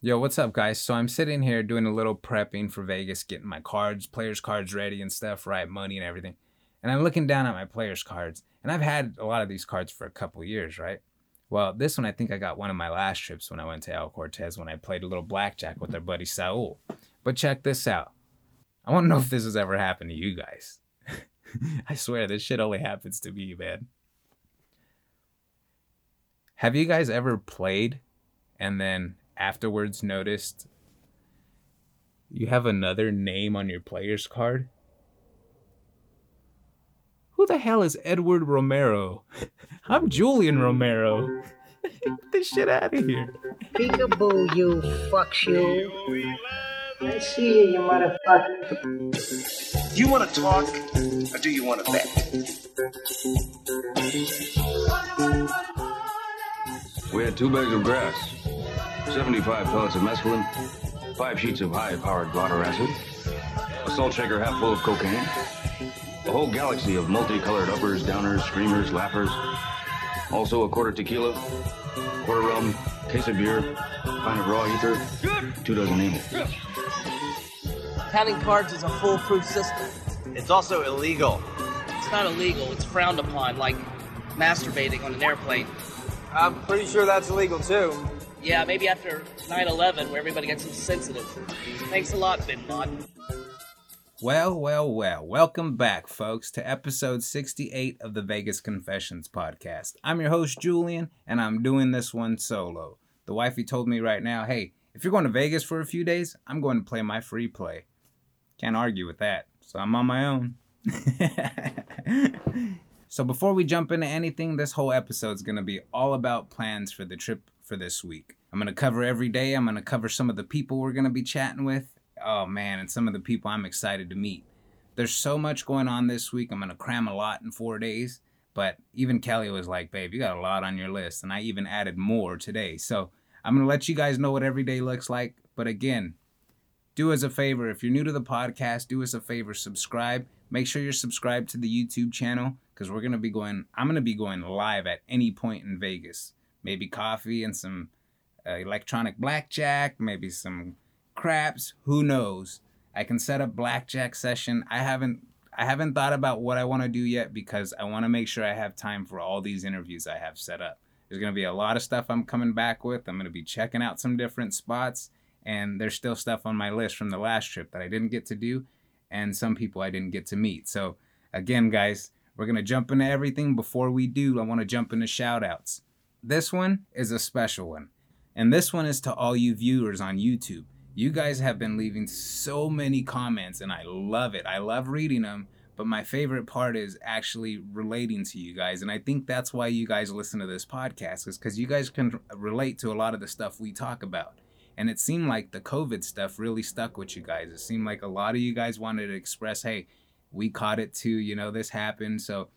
Yo, what's up, guys? So I'm sitting here doing a little prepping for Vegas, getting my cards, players' cards ready and stuff, right? Money and everything. And I'm looking down at my players' cards, and I've had a lot of these cards for a couple years, right? Well, this one I think I got one of my last trips when I went to El Cortez when I played a little blackjack with our buddy Saul. But check this out. I want to know if this has ever happened to you guys. I swear this shit only happens to me, man. Have you guys ever played and then afterwards noticed you have another name on your player's card? Who the hell is Edward Romero? I'm Julian Romero. Get this shit out of here. Peekaboo, you fuck you. I see you, you motherfucker. Do you want to talk or do you want to bet? We had two bags of grass, 75 pellets of mescaline, five sheets of high-powered blotter acid, a salt shaker half full of cocaine, a whole galaxy of multicolored uppers, downers, screamers, laughers, also a quarter tequila, quarter rum, case of beer, pint of raw ether, two dozen angels. Counting cards is a foolproof system. It's also illegal. It's not illegal, it's frowned upon, like masturbating on an airplane. I'm pretty sure that's illegal too. Yeah, maybe after 9 11, where everybody gets so sensitive. Thanks a lot, Bin Laden. Well, well, well. Welcome back, folks, to episode 68 of the Vegas Confessions podcast. I'm your host, Julian, and I'm doing this one solo. The wifey told me right now, hey, if you're going to Vegas for a few days, I'm going to play my free play. Can't argue with that. So I'm on my own. so before we jump into anything, this whole episode is going to be all about plans for the trip for this week. I'm going to cover every day. I'm going to cover some of the people we're going to be chatting with. Oh man, and some of the people I'm excited to meet. There's so much going on this week. I'm going to cram a lot in 4 days. But even Kelly was like, "Babe, you got a lot on your list." And I even added more today. So, I'm going to let you guys know what every day looks like. But again, do us a favor. If you're new to the podcast, do us a favor, subscribe. Make sure you're subscribed to the YouTube channel because we're to be going, I'm going to be going live at any point in Vegas. Maybe coffee and some uh, electronic blackjack, maybe some craps, who knows. I can set up blackjack session. I haven't I haven't thought about what I want to do yet because I want to make sure I have time for all these interviews I have set up. There's going to be a lot of stuff I'm coming back with. I'm going to be checking out some different spots and there's still stuff on my list from the last trip that I didn't get to do and some people I didn't get to meet. So, again, guys, we're going to jump into everything. Before we do, I want to jump into shout outs. This one is a special one. And this one is to all you viewers on YouTube. You guys have been leaving so many comments, and I love it. I love reading them. But my favorite part is actually relating to you guys. And I think that's why you guys listen to this podcast, is because you guys can relate to a lot of the stuff we talk about. And it seemed like the COVID stuff really stuck with you guys. It seemed like a lot of you guys wanted to express, hey, we caught it too, you know, this happened. So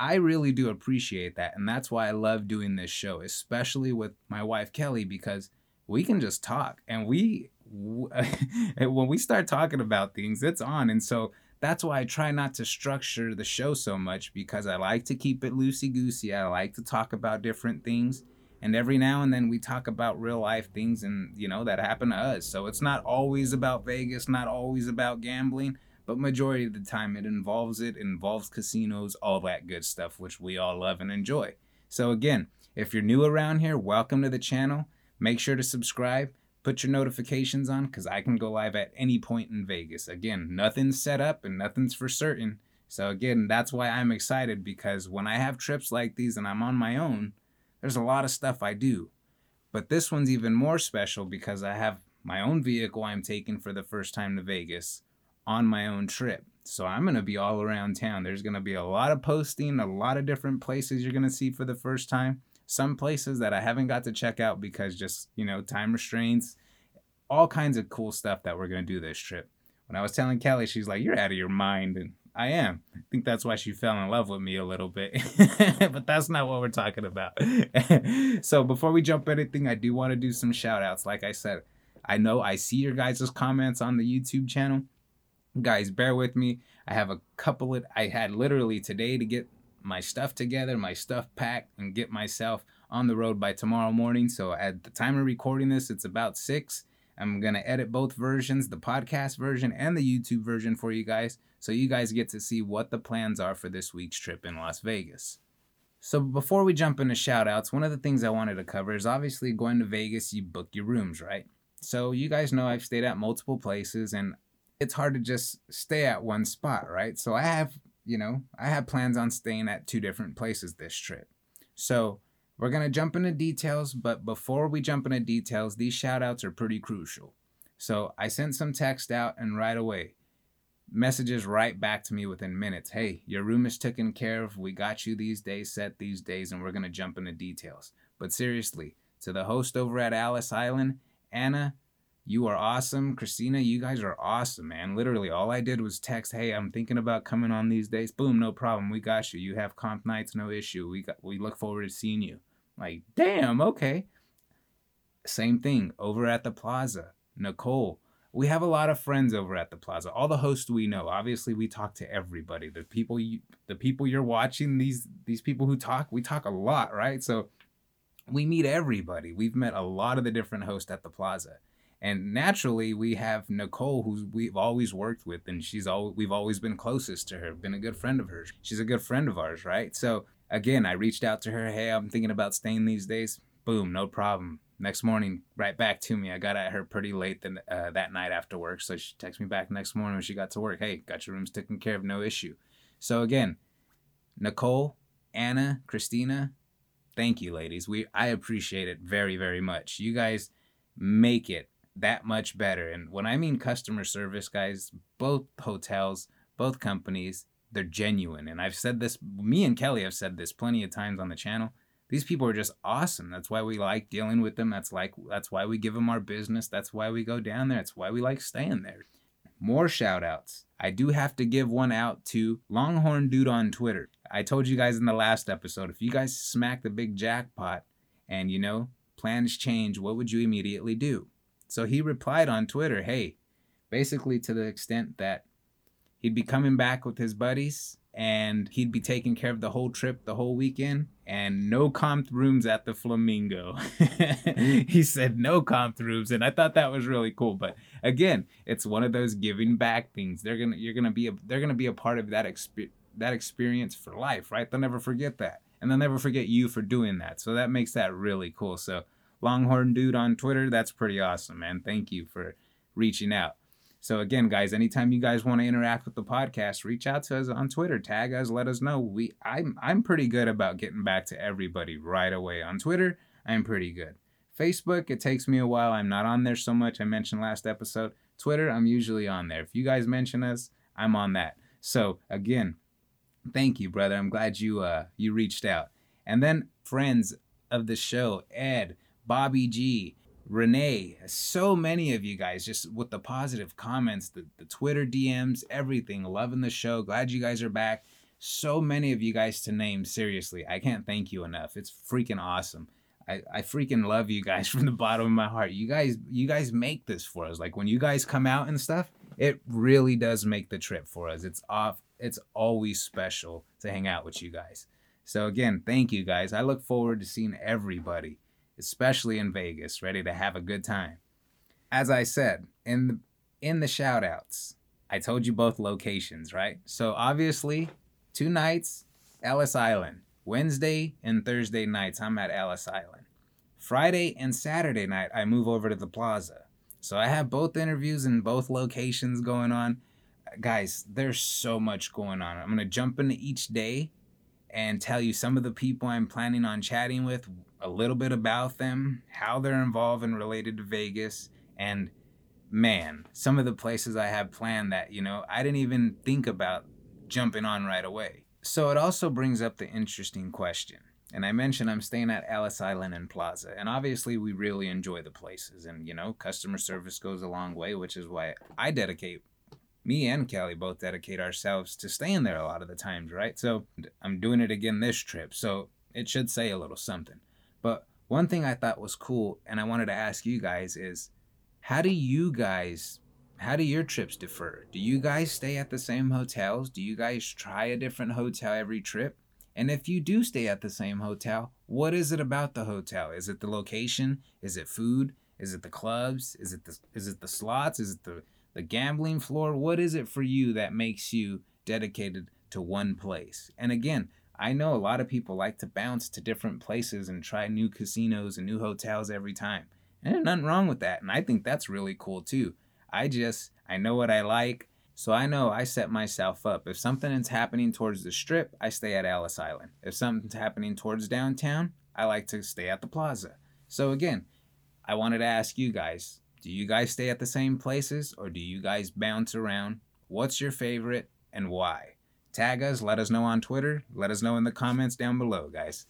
I really do appreciate that. And that's why I love doing this show, especially with my wife, Kelly, because we can just talk. And we, when we start talking about things, it's on. And so that's why I try not to structure the show so much because I like to keep it loosey goosey. I like to talk about different things. And every now and then we talk about real life things and, you know, that happen to us. So it's not always about Vegas, not always about gambling, but majority of the time it involves it, involves casinos, all that good stuff, which we all love and enjoy. So again, if you're new around here, welcome to the channel. Make sure to subscribe put your notifications on because I can go live at any point in Vegas. Again, nothing's set up and nothing's for certain. So, again, that's why I'm excited because when I have trips like these and I'm on my own, there's a lot of stuff I do. But this one's even more special because I have my own vehicle I'm taking for the first time to Vegas on my own trip. So I'm going to be all around town. There's going to be a lot of posting, a lot of different places you're going to see for the first time some places that I haven't got to check out because just, you know, time restraints, all kinds of cool stuff that we're going to do this trip. When I was telling Kelly, she's like, You're out of your mind. And I am. I think that's why she fell in love with me a little bit. but that's not what we're talking about. so before we jump anything, I do want to do some shout outs. Like I said, I know I see your guys' comments on the YouTube channel. Guys, bear with me. I have a couple of I had literally today to get my stuff together, my stuff packed, and get myself on the road by tomorrow morning. So at the time of recording this, it's about six. I'm to edit both versions, the podcast version and the YouTube version for you guys. So you guys get to see what the plans are for this week's trip in Las Vegas. So before we jump into shout outs, one of the things I wanted to cover is obviously going to Vegas, you book your rooms, right? So you guys know I've stayed at multiple places and it's hard to just stay at one spot, right? So I have, you know, I have plans on staying at two different places this trip. So we're going to jump into details, but before we jump into details, these shout outs are pretty crucial. So I sent some text out and right away, messages right back to me within minutes. Hey, your room is taken care of. We got you these days, set these days, and we're going to jump into details. But seriously, to the host over at Ellis Island, Anna, you are awesome. Christina, you guys are awesome, man. Literally, all I did was text, "Hey, I'm thinking about coming on these days." Boom, no problem. We got you. You have comp nights, no issue. We got, we look forward to seeing you. Like, damn, okay. Same thing over at the plaza. Nicole, we have a lot of friends over at the plaza. All the hosts we know. Obviously, we talk to everybody. The people you, the people you're watching, these these people who talk, we talk a lot, right? So we meet everybody. We've met a lot of the different hosts at the plaza. And naturally, we have Nicole, who we've always worked with, and she's all we've always been closest to her, been a good friend of hers. She's a good friend of ours, right? So again, I reached out to her. Hey, I'm thinking about staying these days. Boom, no problem. Next morning, right back to me. I got at her pretty late uh, that night after work, so she texted me back next morning when she got to work. Hey, got your rooms taken care of, no issue. So again, Nicole, Anna, Christina, thank you, ladies. We I appreciate it very, very much. You guys make it that much better. And when I mean customer service, guys, both hotels, both companies, they're genuine. And I've said this, me and Kelly have said this plenty of times on the channel. These people are just awesome. That's why we like dealing with them. That's like that's why we give them our business. That's why we go down there. That's why we like staying there. More shout outs. I do have to give one out to Longhorn Dude on Twitter. I told you guys in the last episode, if you guys smack the big jackpot and you know, plans change, what would you immediately do? So he replied on Twitter, hey, basically to the extent that he'd be coming back with his buddies and he'd be taking care of the whole trip the whole weekend and no comp rooms at the flamingo. He said no comp rooms and i thought that was really cool but again it's one of those giving back things. They're gonna you're gonna be a they're gonna be a part of that exp- that experience for life right? They'll never forget that and they'll never forget you for doing that. So that makes that really cool. So longhorn dude on twitter that's pretty awesome man thank you for reaching out so again, guys, anytime you guys want to interact with the podcast, reach out to us on Twitter, tag us, let us know. We I'm I'm pretty good about getting back to everybody right away. On Twitter, I'm pretty good. Facebook, it takes me a while. I'm not on there so much. I mentioned last episode. Twitter, I'm usually on there. If you guys mention us, I'm on that. So again, thank you, brother. I'm glad you uh you reached out. And then friends of the show, Ed, Bobby G, Renee, so many of you guys just with the positive comments, the, the Twitter DMs, everything, loving the show. Glad you guys are back. So many of you guys to name, seriously. I can't thank you enough. It's freaking awesome. I, I freaking love you guys from the bottom of my heart. You guys you guys make this for us. Like when you guys come out and stuff, it really does make the trip for us. It's off it's always special to hang out with you guys. So again, thank you guys. I look forward to seeing everybody especially in Vegas, ready to have a good time. As I said in the, in the shout outs, I told you both locations, right? So obviously, two nights, Ellis Island. Wednesday and Thursday nights, I'm at Ellis Island. Friday and Saturday night, I move over to the plaza. So I have both interviews in both locations going on. Guys, there's so much going on. I'm going to jump into each day and tell you some of the people I'm planning on chatting with, a little bit about them, how they're involved and related to Vegas, and man, some of the places I have planned that, you know, I didn't even think about jumping on right away. So it also brings up the interesting question. And I mentioned I'm staying at Ellis Island and Plaza. And obviously, we really enjoy the places. And, you know, customer service goes a long way, which is why I dedicate me and Kelly both dedicate ourselves to staying there a lot of the times, right? So I'm doing it again this trip. So it should say a little something. But one thing I thought was cool and I wanted to ask you guys is how do you guys how do your trips differ? Do you guys stay at the same hotels? Do you guys try a different hotel every trip? And if you do stay at the same hotel, what is it about the hotel? Is it the location? Is it food? Is it the clubs? Is it the is it the slots? Is it the the gambling floor? What is it for you that makes you dedicated to one place? And again, I know a lot of people like to bounce to different places and try new casinos and new hotels every time. And there's nothing wrong with that. And I think that's really cool too. I just I know what I like. So I know I set myself up. If something is happening towards the strip, I stay at Ellis Island. If something's happening towards downtown, I like to stay at the plaza. So again, I wanted to ask you guys do you guys stay at the same places or do you guys bounce around? What's your favorite and why? Tag us, let us know on Twitter, let us know in the comments down below, guys.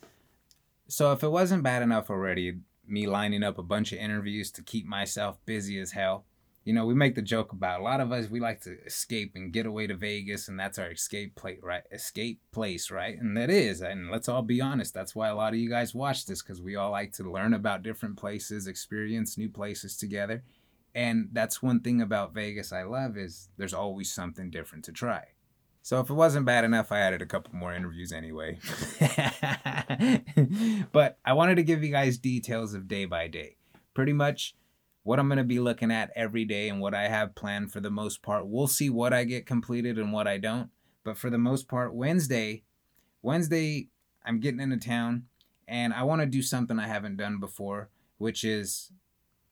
So if it wasn't bad enough already, me lining up a bunch of interviews to keep myself busy as hell, you know, we make the joke about a lot of us we like to escape and get away to Vegas and that's our escape plate, right? Escape place, right? And that is, and let's all be honest, that's why a lot of you guys watch this cuz we all like to learn about different places, experience new places together. And that's one thing about Vegas I love is there's always something different to try. So if it wasn't bad enough, I added a couple more interviews anyway. but I wanted to give you guys details of day by day. Pretty much what I'm going to be looking at every day and what I have planned for the most part. We'll see what I get completed and what I don't. But for the most part, Wednesday, Wednesday, I'm getting into town and I want to do something I haven't done before, which is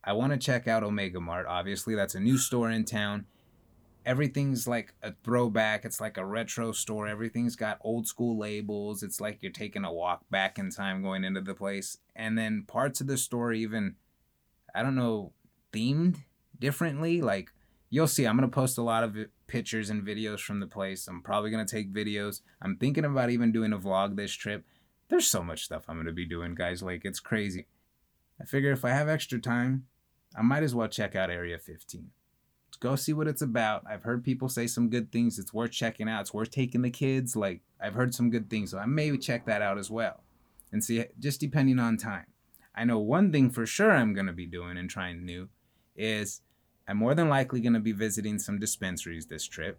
I want to check out Omega Mart. Obviously, that's a new store in town. Everything's like a throwback. It's like a retro store. Everything's got old school labels. It's like you're taking a walk back in time going into the place. And then parts of the store even I don't know themed differently. Like you'll see, I'm gonna post a lot of pictures and videos from the place. I'm probably gonna take videos. I'm thinking about even doing a vlog this trip. There's so much stuff I'm gonna be doing, guys. Like it's crazy. I figure if I have extra time, I might as well check out Area 15. Let's go see what it's about. I've heard people say some good things. It's worth checking out. It's worth taking the kids. Like I've heard some good things, so I may check that out as well. And see, just depending on time. I know one thing for sure I'm gonna be doing and trying new is I'm more than likely going to be visiting some dispensaries this trip.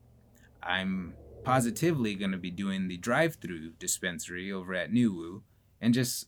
I'm positively going to be doing the drive through dispensary over at New and just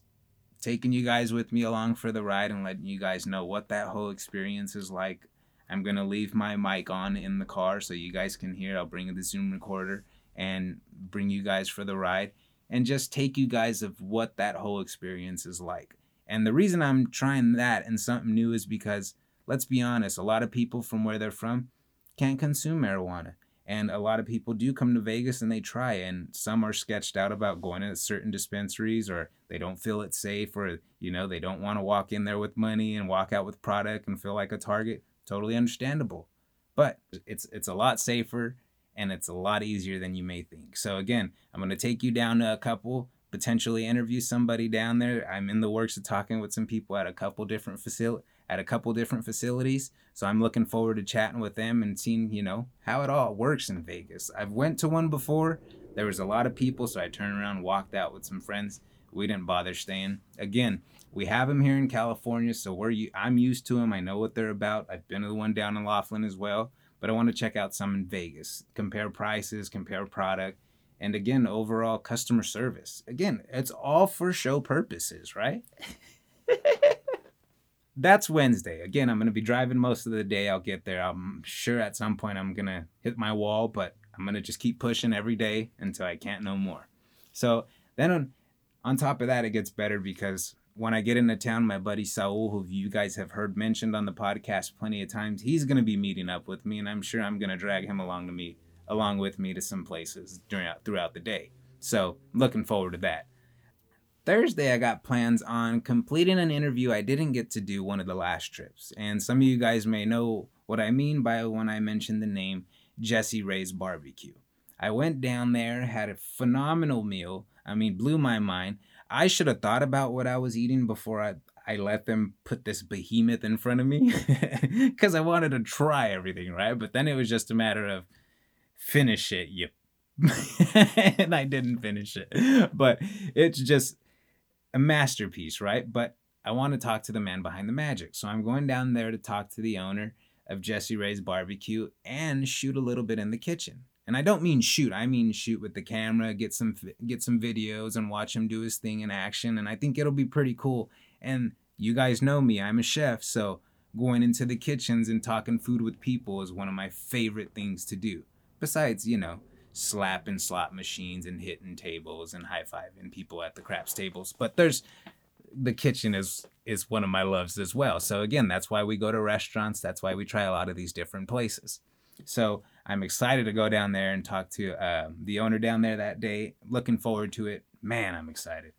taking you guys with me along for the ride and letting you guys know what that whole experience is like. I'm going to leave my mic on in the car so you guys can hear. I'll bring the Zoom recorder and bring you guys for the ride and just take you guys of what that whole experience is like. And the reason I'm trying that and something new is because let's be honest, a lot of people from where they're from can't consume marijuana. And a lot of people do come to Vegas and they try, and some are sketched out about going to certain dispensaries or they don't feel it's safe or, you know, they don't want to walk in there with money and walk out with product and feel like a target. Totally understandable. But it's it's a lot safer and it's a lot easier than you may think. So again, I'm going to take you down to a couple, potentially interview somebody down there. I'm in the works of talking with some people at a couple different facilities at a couple different facilities. So I'm looking forward to chatting with them and seeing, you know, how it all works in Vegas. I've went to one before. There was a lot of people, so I turned around, walked out with some friends. We didn't bother staying. Again, we have them here in California, so we're I'm used to them. I know what they're about. I've been to the one down in Laughlin as well, but I want to check out some in Vegas. Compare prices, compare product, and again, overall customer service. Again, it's all for show purposes, right? that's Wednesday. Again, I'm going to be driving most of the day. I'll get there. I'm sure at some point I'm going to hit my wall, but I'm going to just keep pushing every day until I can't no more. So then on, on top of that, it gets better because when I get into town, my buddy Saul, who you guys have heard mentioned on the podcast plenty of times, he's going to be meeting up with me, and I'm sure I'm going to drag him along to me along with me to some places during throughout the day. So looking forward to that. Thursday, I got plans on completing an interview I didn't get to do one of the last trips. And some of you guys may know what I mean by when I mentioned the name Jessie Rae's Barbecue. I went down there, had a phenomenal meal. I mean, blew my mind. I should have thought about what I was eating before I, I let them put this behemoth in front of me because I wanted to try everything, right? But then it was just a matter of finish it, you. and I didn't finish it. But it's just a masterpiece, right? But I want to talk to the man behind the magic. So I'm going down there to talk to the owner of Jessie Rae's Barbecue and shoot a little bit in the kitchen. And I don't mean shoot, I mean shoot with the camera, get some get some videos and watch him do his thing in action and I think it'll be pretty cool. And you guys know me, I'm a chef, so going into the kitchens and talking food with people is one of my favorite things to do. Besides, you know, slapping slot machines and hitting tables and high-fiving people at the craps tables. But there's the kitchen is is one of my loves as well. So again, that's why we go to restaurants, that's why we try a lot of these different places. So I'm excited to go down there and talk to uh, the owner down there that day. Looking forward to it. Man, I'm excited.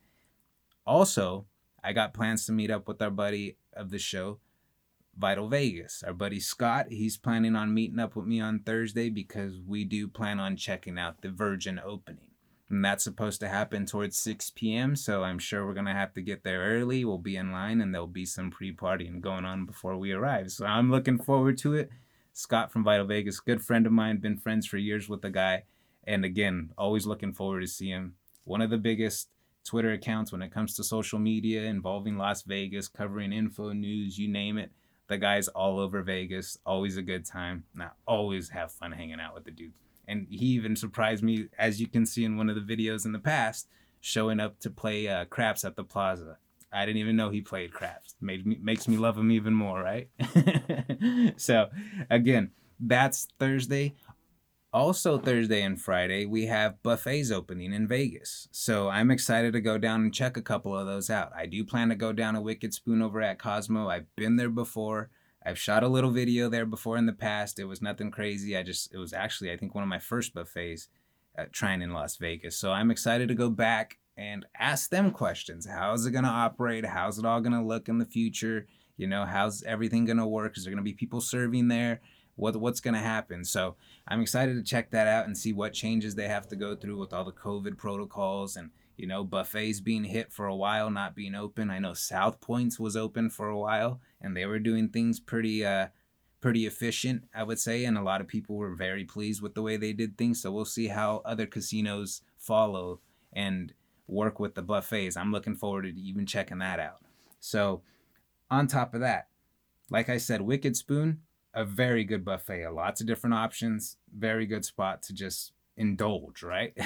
Also, I got plans to meet up with our buddy of the show, Vital Vegas. Our buddy Scott, he's planning on meeting up with me on Thursday because we do plan on checking out the Virgin opening. And that's supposed to happen towards 6 p.m. So I'm sure we're going to have to get there early. We'll be in line and there'll be some pre partying going on before we arrive. So I'm looking forward to it. Scott from Vital Vegas, good friend of mine, been friends for years with the guy. And again, always looking forward to see him. One of the biggest Twitter accounts when it comes to social media involving Las Vegas, covering info, news, you name it. The guy's all over Vegas. Always a good time. And I always have fun hanging out with the dude. And he even surprised me, as you can see in one of the videos in the past, showing up to play uh, craps at the plaza. I didn't even know he played craps. Made me makes me love him even more, right? so, again, that's Thursday. Also, Thursday and Friday, we have buffets opening in Vegas. So I'm excited to go down and check a couple of those out. I do plan to go down a Wicked Spoon over at Cosmo. I've been there before. I've shot a little video there before in the past. It was nothing crazy. I just, it was actually, I think, one of my first buffets trying in Las Vegas. So I'm excited to go back and ask them questions. How's it going to operate? How's it all going to look in the future? You know, how's everything going to work? Is there going to be people serving there? What what's going to happen? So I'm excited to check that out and see what changes they have to go through with all the COVID protocols and you know buffets being hit for a while, not being open. I know South Points was open for a while and they were doing things pretty uh pretty efficient, I would say, and a lot of people were very pleased with the way they did things. So we'll see how other casinos follow and work with the buffets. I'm looking forward to even checking that out. So, on top of that, like I said, Wicked Spoon, a very good buffet, lots of different options, very good spot to just indulge, right?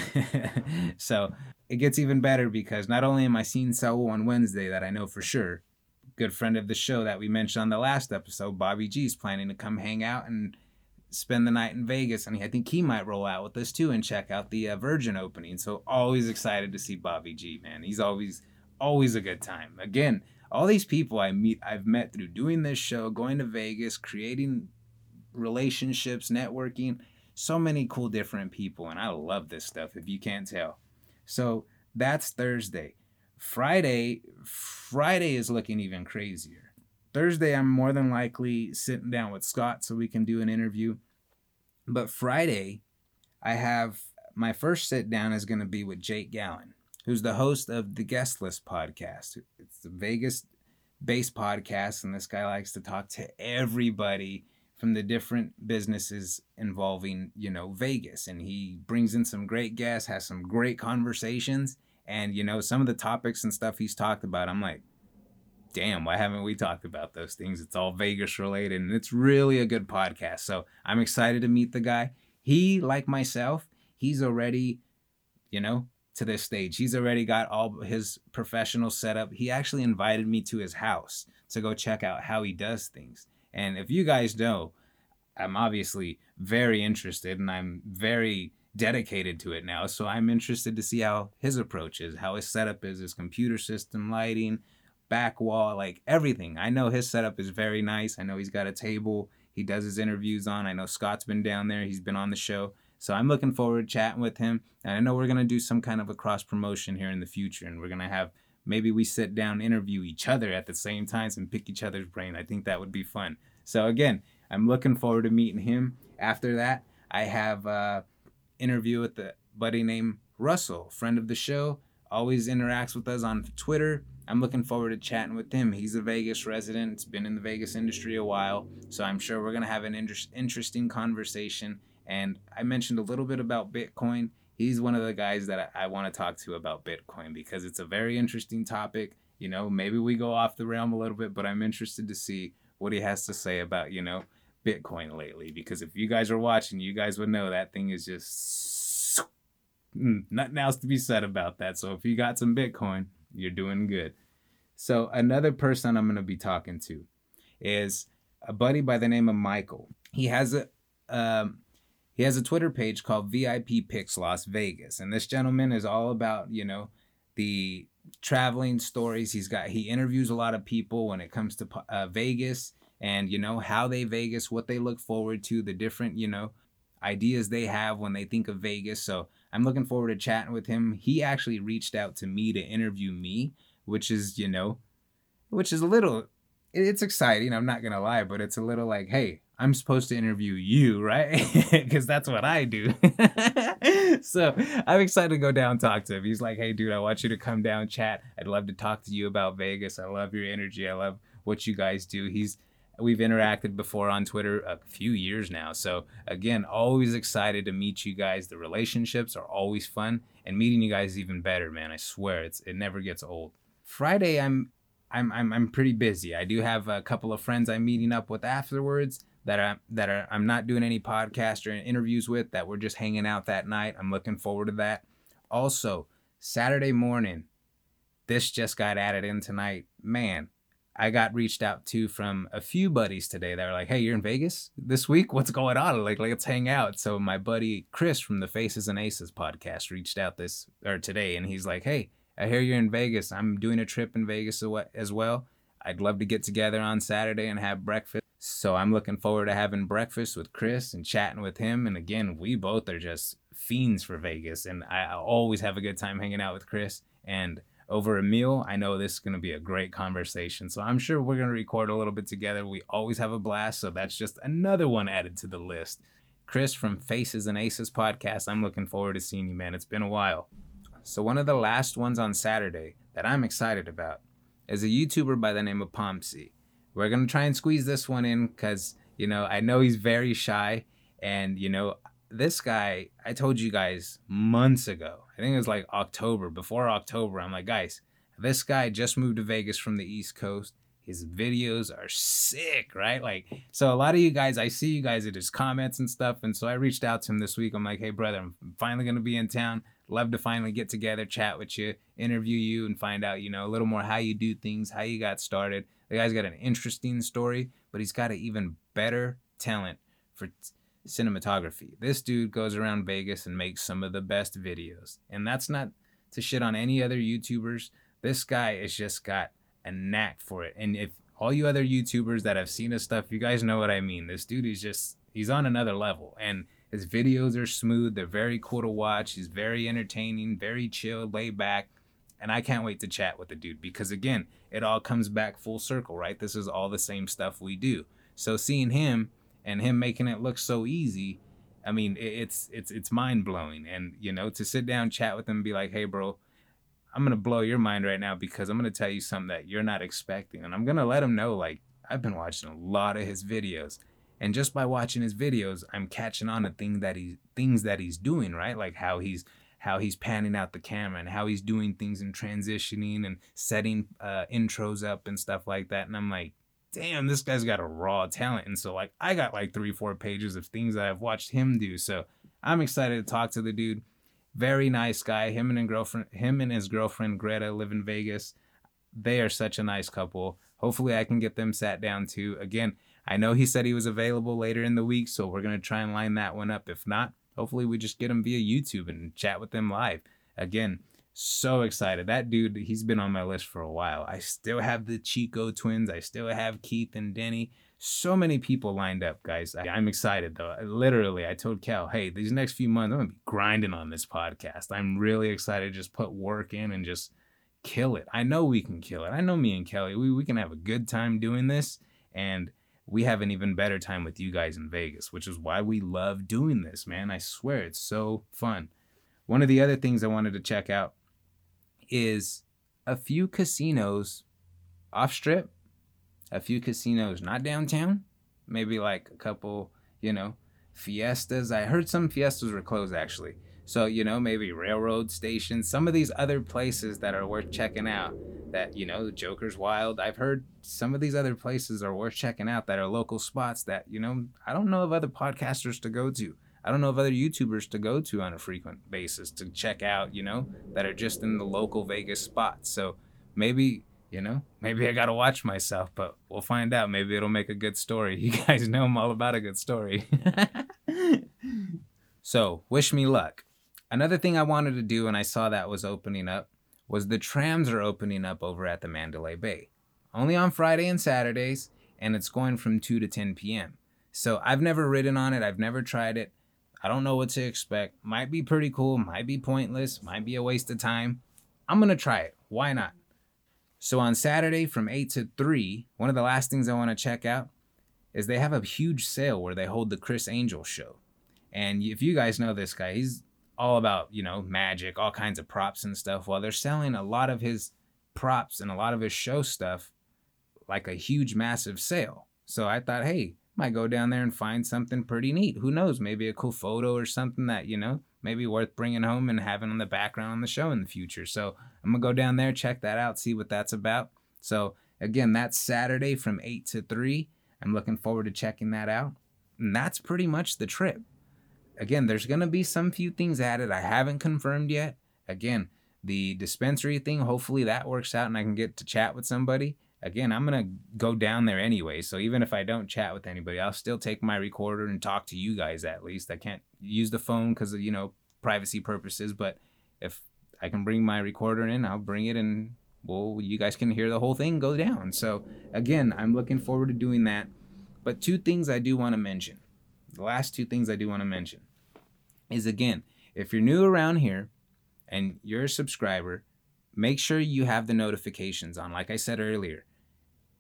so, it gets even better because not only am I seeing Saul on Wednesday, that I know for sure, good friend of the show that we mentioned on the last episode, Bobby G, is planning to come hang out and spend the night in Vegas, and I think he might roll out with us too and check out the uh, Virgin opening. So always excited to see Bobby G, man. He's always always a good time. Again, all these people I meet, I've met through doing this show, going to Vegas, creating relationships, networking. So many cool different people, and I love this stuff. If you can't tell, so that's Thursday. Friday, Friday is looking even crazier. Thursday, I'm more than likely sitting down with Scott so we can do an interview. But Friday, I have my first sit down is going to be with Jake Gallen, who's the host of the Guest List podcast. It's the Vegas based podcast, and this guy likes to talk to everybody from the different businesses involving, you know, Vegas. And he brings in some great guests, has some great conversations. And, you know, some of the topics and stuff he's talked about, I'm like, damn, why haven't we talked about those things? It's all Vegas related and it's really a good podcast. So I'm excited to meet the guy. He, like myself, he's already, you know, to this stage. He's already got all his professional setup. He actually invited me to his house to go check out how he does things. And if you guys know, I'm obviously very interested and I'm very dedicated to it now. So I'm interested to see how his approach is, how his setup is, his computer system, lighting, back wall, like everything. I know his setup is very nice. I know he's got a table he does his interviews on. I know Scott's been down there, he's been on the show. So I'm looking forward to chatting with him. And I know we're going to do some kind of a cross promotion here in the future. And we're going to have maybe we sit down, interview each other at the same times and pick each other's brain. I think that would be fun. So again, I'm looking forward to meeting him. After that, I have a interview with a buddy named Russell, friend of the show, always interacts with us on Twitter. I'm looking forward to chatting with him. He's a Vegas resident. It's been in the Vegas industry a while, so I'm sure we're gonna have an inter- interesting conversation. And I mentioned a little bit about Bitcoin. He's one of the guys that I, want to talk to about Bitcoin because it's a very interesting topic. You know, maybe we go off the realm a little bit, but I'm interested to see what he has to say about you know Bitcoin lately because if you guys are watching, you guys would know that thing is just mm, nothing else to be said about that. So if you got some Bitcoin, you're doing good. So another person I'm going to be talking to is a buddy by the name of Michael. He has a um, he has a Twitter page called VIP Picks Las Vegas, and this gentleman is all about you know the traveling stories. He's got he interviews a lot of people when it comes to uh, Vegas and you know how they Vegas, what they look forward to, the different you know ideas they have when they think of Vegas. So I'm looking forward to chatting with him. He actually reached out to me to interview me, which is you know, which is a little it's exciting. I'm not gonna lie, but it's a little like, hey, I'm supposed to interview you, right? Because that's what I do. so I'm excited to go down talk to him. He's like, hey, dude, I want you to come down chat. I'd love to talk to you about Vegas. I love your energy. I love what you guys do. He's we've interacted before on Twitter a few years now. So again, always excited to meet you guys. The relationships are always fun, and meeting you guys even better, man. I swear, it's it never gets old. Friday, I'm I'm I'm I'm pretty busy. I do have a couple of friends I'm meeting up with afterwards that I that are, I'm not doing any podcast or interviews with that we're just hanging out that night. I'm looking forward to that. Also, Saturday morning, this just got added in tonight. Man, I got reached out to from a few buddies today that are like, "Hey, you're in Vegas this week? What's going on? Like, let's hang out." So my buddy Chris from the Faces and Aces podcast reached out this or today, and he's like, "Hey, I hear you're in Vegas. I'm doing a trip in Vegas as well. I'd love to get together on Saturday and have breakfast. So I'm looking forward to having breakfast with Chris and chatting with him. And again, we both are just fiends for Vegas, and I always have a good time hanging out with Chris. And over a meal, I know this is going to be a great conversation. So I'm sure we're going to record a little bit together. We always have a blast. So that's just another one added to the list. Chris from Faces and Aces podcast, I'm looking forward to seeing you, man. It's been a while. So, one of the last ones on Saturday that I'm excited about is a YouTuber by the name of Pomsy. We're to try and squeeze this one in because, you know, I know he's very shy. And, you know, this guy, I told you guys months ago, I think it was like October, before October, I'm like, guys, this guy just moved to Vegas from the East Coast. His videos are sick, right? Like, so a lot of you guys, I see you guys at his comments and stuff. And so I reached out to him this week. I'm like, hey, brother, I'm finally going to be in town. Love to finally get together, chat with you, interview you, and find out, you know, a little more how you do things, how you got started. The guy's got an interesting story, but he's got an even better talent for t- cinematography. This dude goes around Vegas and makes some of the best videos. And that's not to shit on any other YouTubers. This guy has just got a knack for it. And if all you other YouTubers that have seen his stuff, you guys know what I mean. This dude is just, he's on another level. And his videos are smooth. They're very cool to watch. He's very entertaining, very chill, laid back. And I can't wait to chat with the dude because, again, it all comes back full circle, right? This is all the same stuff we do. So seeing him and him making it look so easy, I mean, it's it's it's mind blowing. And you know, to sit down, chat with him, and be like, "Hey, bro, I'm gonna blow your mind right now because I'm gonna tell you something that you're not expecting," and I'm gonna let him know, like, I've been watching a lot of his videos, and just by watching his videos i'm catching on to things that he things that he's doing right? Like how he's how he's panning out the camera and how he's doing things and transitioning and setting uh, intros up and stuff like that. And i'm like damn this guy's got a raw talent. And so like i got like three four pages of things that i've watched him do. So i'm excited to talk to the dude. Very nice guy. Him and his girlfriend him and his girlfriend greta live in vegas. They are such a nice couple. Hopefully i can get them sat down too. Again I know he said he was available later in the week, so we're going to try and line that one up. If not, hopefully we just get him via YouTube and chat with them live. Again, so excited. That dude, he's been on my list for a while. I still have the Chico twins. I still have Keith and Denny. So many people lined up, guys. I'm excited though. Literally, I told Cal, hey, these next few months, I'm to be grinding on this podcast. I'm really excited to just put work in and just kill it. I know we can kill it. I know me and Kelly, we, we can have a good time doing this. And we have an even better time with you guys in Vegas, which is why we love doing this, man. I swear it's so fun. One of the other things I wanted to check out is a few casinos off strip, a few casinos not downtown, maybe like a couple, you know, fiestas. I heard some fiestas were closed actually. So, you know, maybe railroad stations, some of these other places that are worth checking out. That, you know, Joker's Wild. I've heard some of these other places are worth checking out that are local spots that, you know, I don't know of other podcasters to go to. I don't know of other YouTubers to go to on a frequent basis to check out, you know, that are just in the local Vegas spots. So maybe, you know, maybe I got to watch myself, but we'll find out. Maybe it'll make a good story. You guys know I'm all about a good story. so wish me luck. Another thing I wanted to do, and I saw that was opening up, was the trams are opening up over at the Mandalay Bay. Only on Friday and Saturdays, and it's going from 2 to 10 p.m. So I've never ridden on it, I've never tried it. I don't know what to expect. Might be pretty cool, might be pointless, might be a waste of time. I'm gonna try it. Why not? So on Saturday from 8 to 3, one of the last things I want to check out is they have a huge sale where they hold the Criss Angel show. And if you guys know this guy, he's all about, you know, magic, all kinds of props and stuff. Well, they're selling a lot of his props and a lot of his show stuff like a huge, massive sale. So I thought, hey, might go down there and find something pretty neat. Who knows? Maybe a cool photo or something that, you know, maybe worth bringing home and having on the background on the show in the future. So I'm to go down there, check that out, see what that's about. So again, that's Saturday from 8 to 3. I'm looking forward to checking that out. And that's pretty much the trip again, there's going to be some few things added I haven't confirmed yet. Again, the dispensary thing, hopefully that works out and I can get to chat with somebody. Again, I'm going to go down there anyway. So even if I don't chat with anybody, I'll still take my recorder and talk to you guys at least. I can't use the phone because of, you know, privacy purposes. But if I can bring my recorder in, I'll bring it and well, you guys can hear the whole thing go down. So again, I'm looking forward to doing that. But two things I do want to mention. The last two things I do want to mention is again, if you're new around here and you're a subscriber, make sure you have the notifications on. Like I said earlier,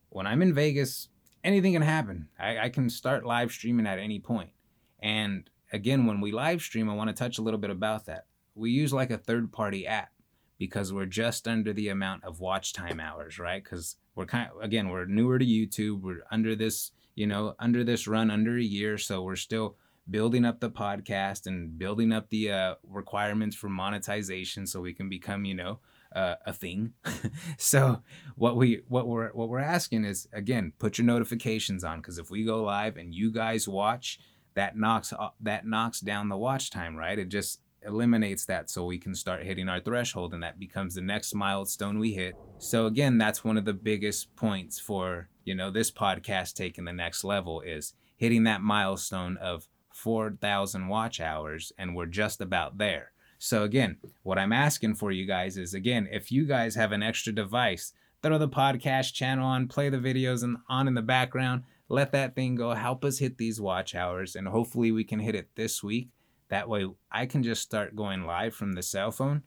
when I'm in Vegas, anything can happen. I, I can start live streaming at any point. And again, when we live stream, I want to touch a little bit about that. We use like a third party app because we're just under the amount of watch time hours, right? Because we're kind of, again, we're newer to YouTube. We're under this, you know, under this run under a year. So we're still building up the podcast and building up the uh, requirements for monetization so we can become you know uh, a thing. So what we what we're what we're asking is again put your notifications on because if we go live and you guys watch that knocks that knocks down the watch time right? It just eliminates that so we can start hitting our threshold and that becomes the next milestone we hit. So again that's one of the biggest points for you know this podcast taking the next level is hitting that milestone of 4,000 watch hours, and we're just about there. So, again, what I'm asking for you guys is again, if you guys have an extra device, throw the podcast channel on, play the videos and on in the background, let that thing go, help us hit these watch hours, and hopefully we can hit it this week. That way I can just start going live from the cell phone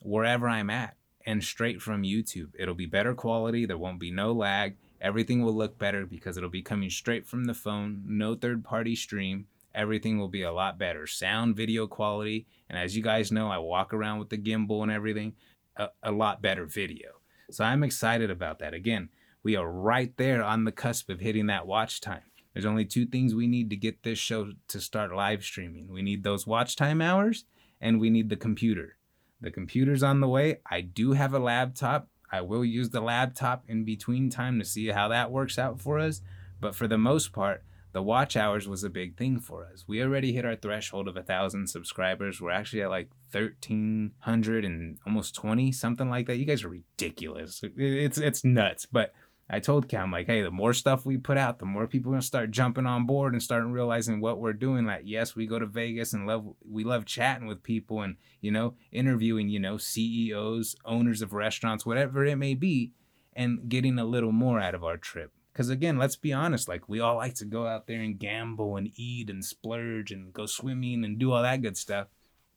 wherever I'm at and straight from YouTube. It'll be better quality, there won't be no lag. Everything will look better because it'll be coming straight from the phone, no third party stream everything will be a lot better. Sound, video quality, and as you guys know, I walk around with the gimbal and everything, a, a lot better video. So I'm excited about that. Again, we are right there on the cusp of hitting that watch time. There's only two things we need to get this show to start live streaming. We need those watch time hours and we need the computer. The computer's on the way. I do have a laptop. I will use the laptop in between time to see how that works out for us. But for the most part, the watch hours was a big thing for us. We already hit our threshold of a thousand subscribers. We're actually at like thirteen hundred and almost twenty, something like that. You guys are ridiculous. It's it's nuts. But I told Cam like, hey, the more stuff we put out, the more people are gonna start jumping on board and starting realizing what we're doing. Like, yes, we go to Vegas and love we love chatting with people and you know interviewing you know CEOs, owners of restaurants, whatever it may be, and getting a little more out of our trip because again, let's be honest, like we all like to go out there and gamble and eat and splurge and go swimming and do all that good stuff.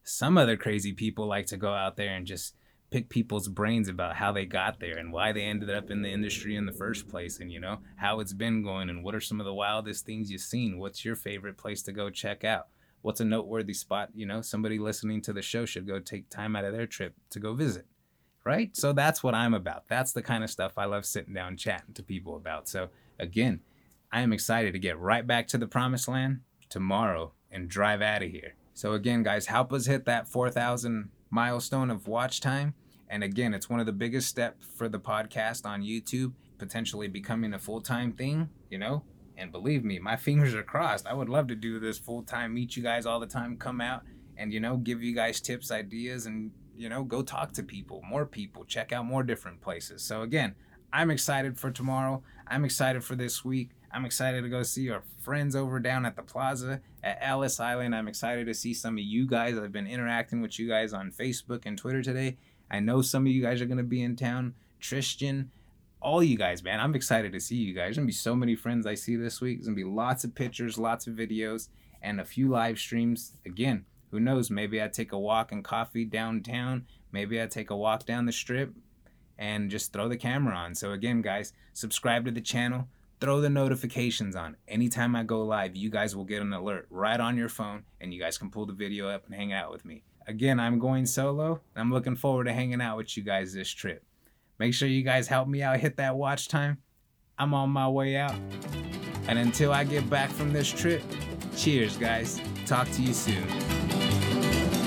Some other crazy people like to go out there and just pick people's brains about how they got there and why they ended up in the industry in the first place and you know how it's been going and what are some of the wildest things you've seen? What's your favorite place to go check out? What's a noteworthy spot? You know somebody listening to the show should go take time out of their trip to go visit right? So that's what I'm about. That's the kind of stuff I love sitting down chatting to people about. So again, I am excited to get right back to the promised land tomorrow and drive out of here. So again, guys, help us hit that 4,000 milestone of watch time. And again, it's one of the biggest steps for the podcast on YouTube, potentially becoming a full time thing, you know? And believe me, my fingers are crossed. I would love to do this full time, meet you guys all the time, come out and, you know, give you guys tips, ideas, and, you know, go talk to people, more people, check out more different places. So again, I'm excited for tomorrow. I'm excited for this week. I'm excited to go see our friends over down at the plaza at Ellis Island. I'm excited to see some of you guys. I've been interacting with you guys on Facebook and Twitter today. I know some of you guys are going to be in town. Tristan, all you guys, man. I'm excited to see you guys. There's going to be so many friends I see this week. There's going to be lots of pictures, lots of videos, and a few live streams. Again, who knows? Maybe I take a walk and coffee downtown. Maybe I take a walk down the strip and just throw the camera on. So, again, guys, subscribe to the channel throw the notifications on. Anytime I go live, you guys will get an alert right on your phone and you guys can pull the video up and hang out with me. Again, I'm going solo. I'm looking forward to hanging out with you guys this trip. Make sure you guys help me out, hit that watch time. I'm on my way out. And until I get back from this trip, cheers, guys. Talk to you soon.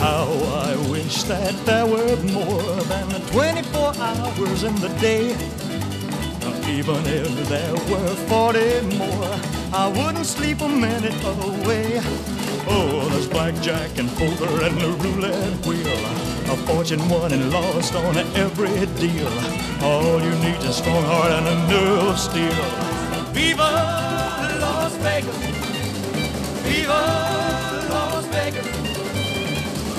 How I wish that there were more than 24 hours in the day. Even if there were 40 more, I wouldn't sleep a minute away. Oh, there's blackjack and poker and the roulette wheel. A fortune won and lost on every deal. All you need is a strong heart and a nerve of steel. Viva Las Vegas! Viva Las Vegas!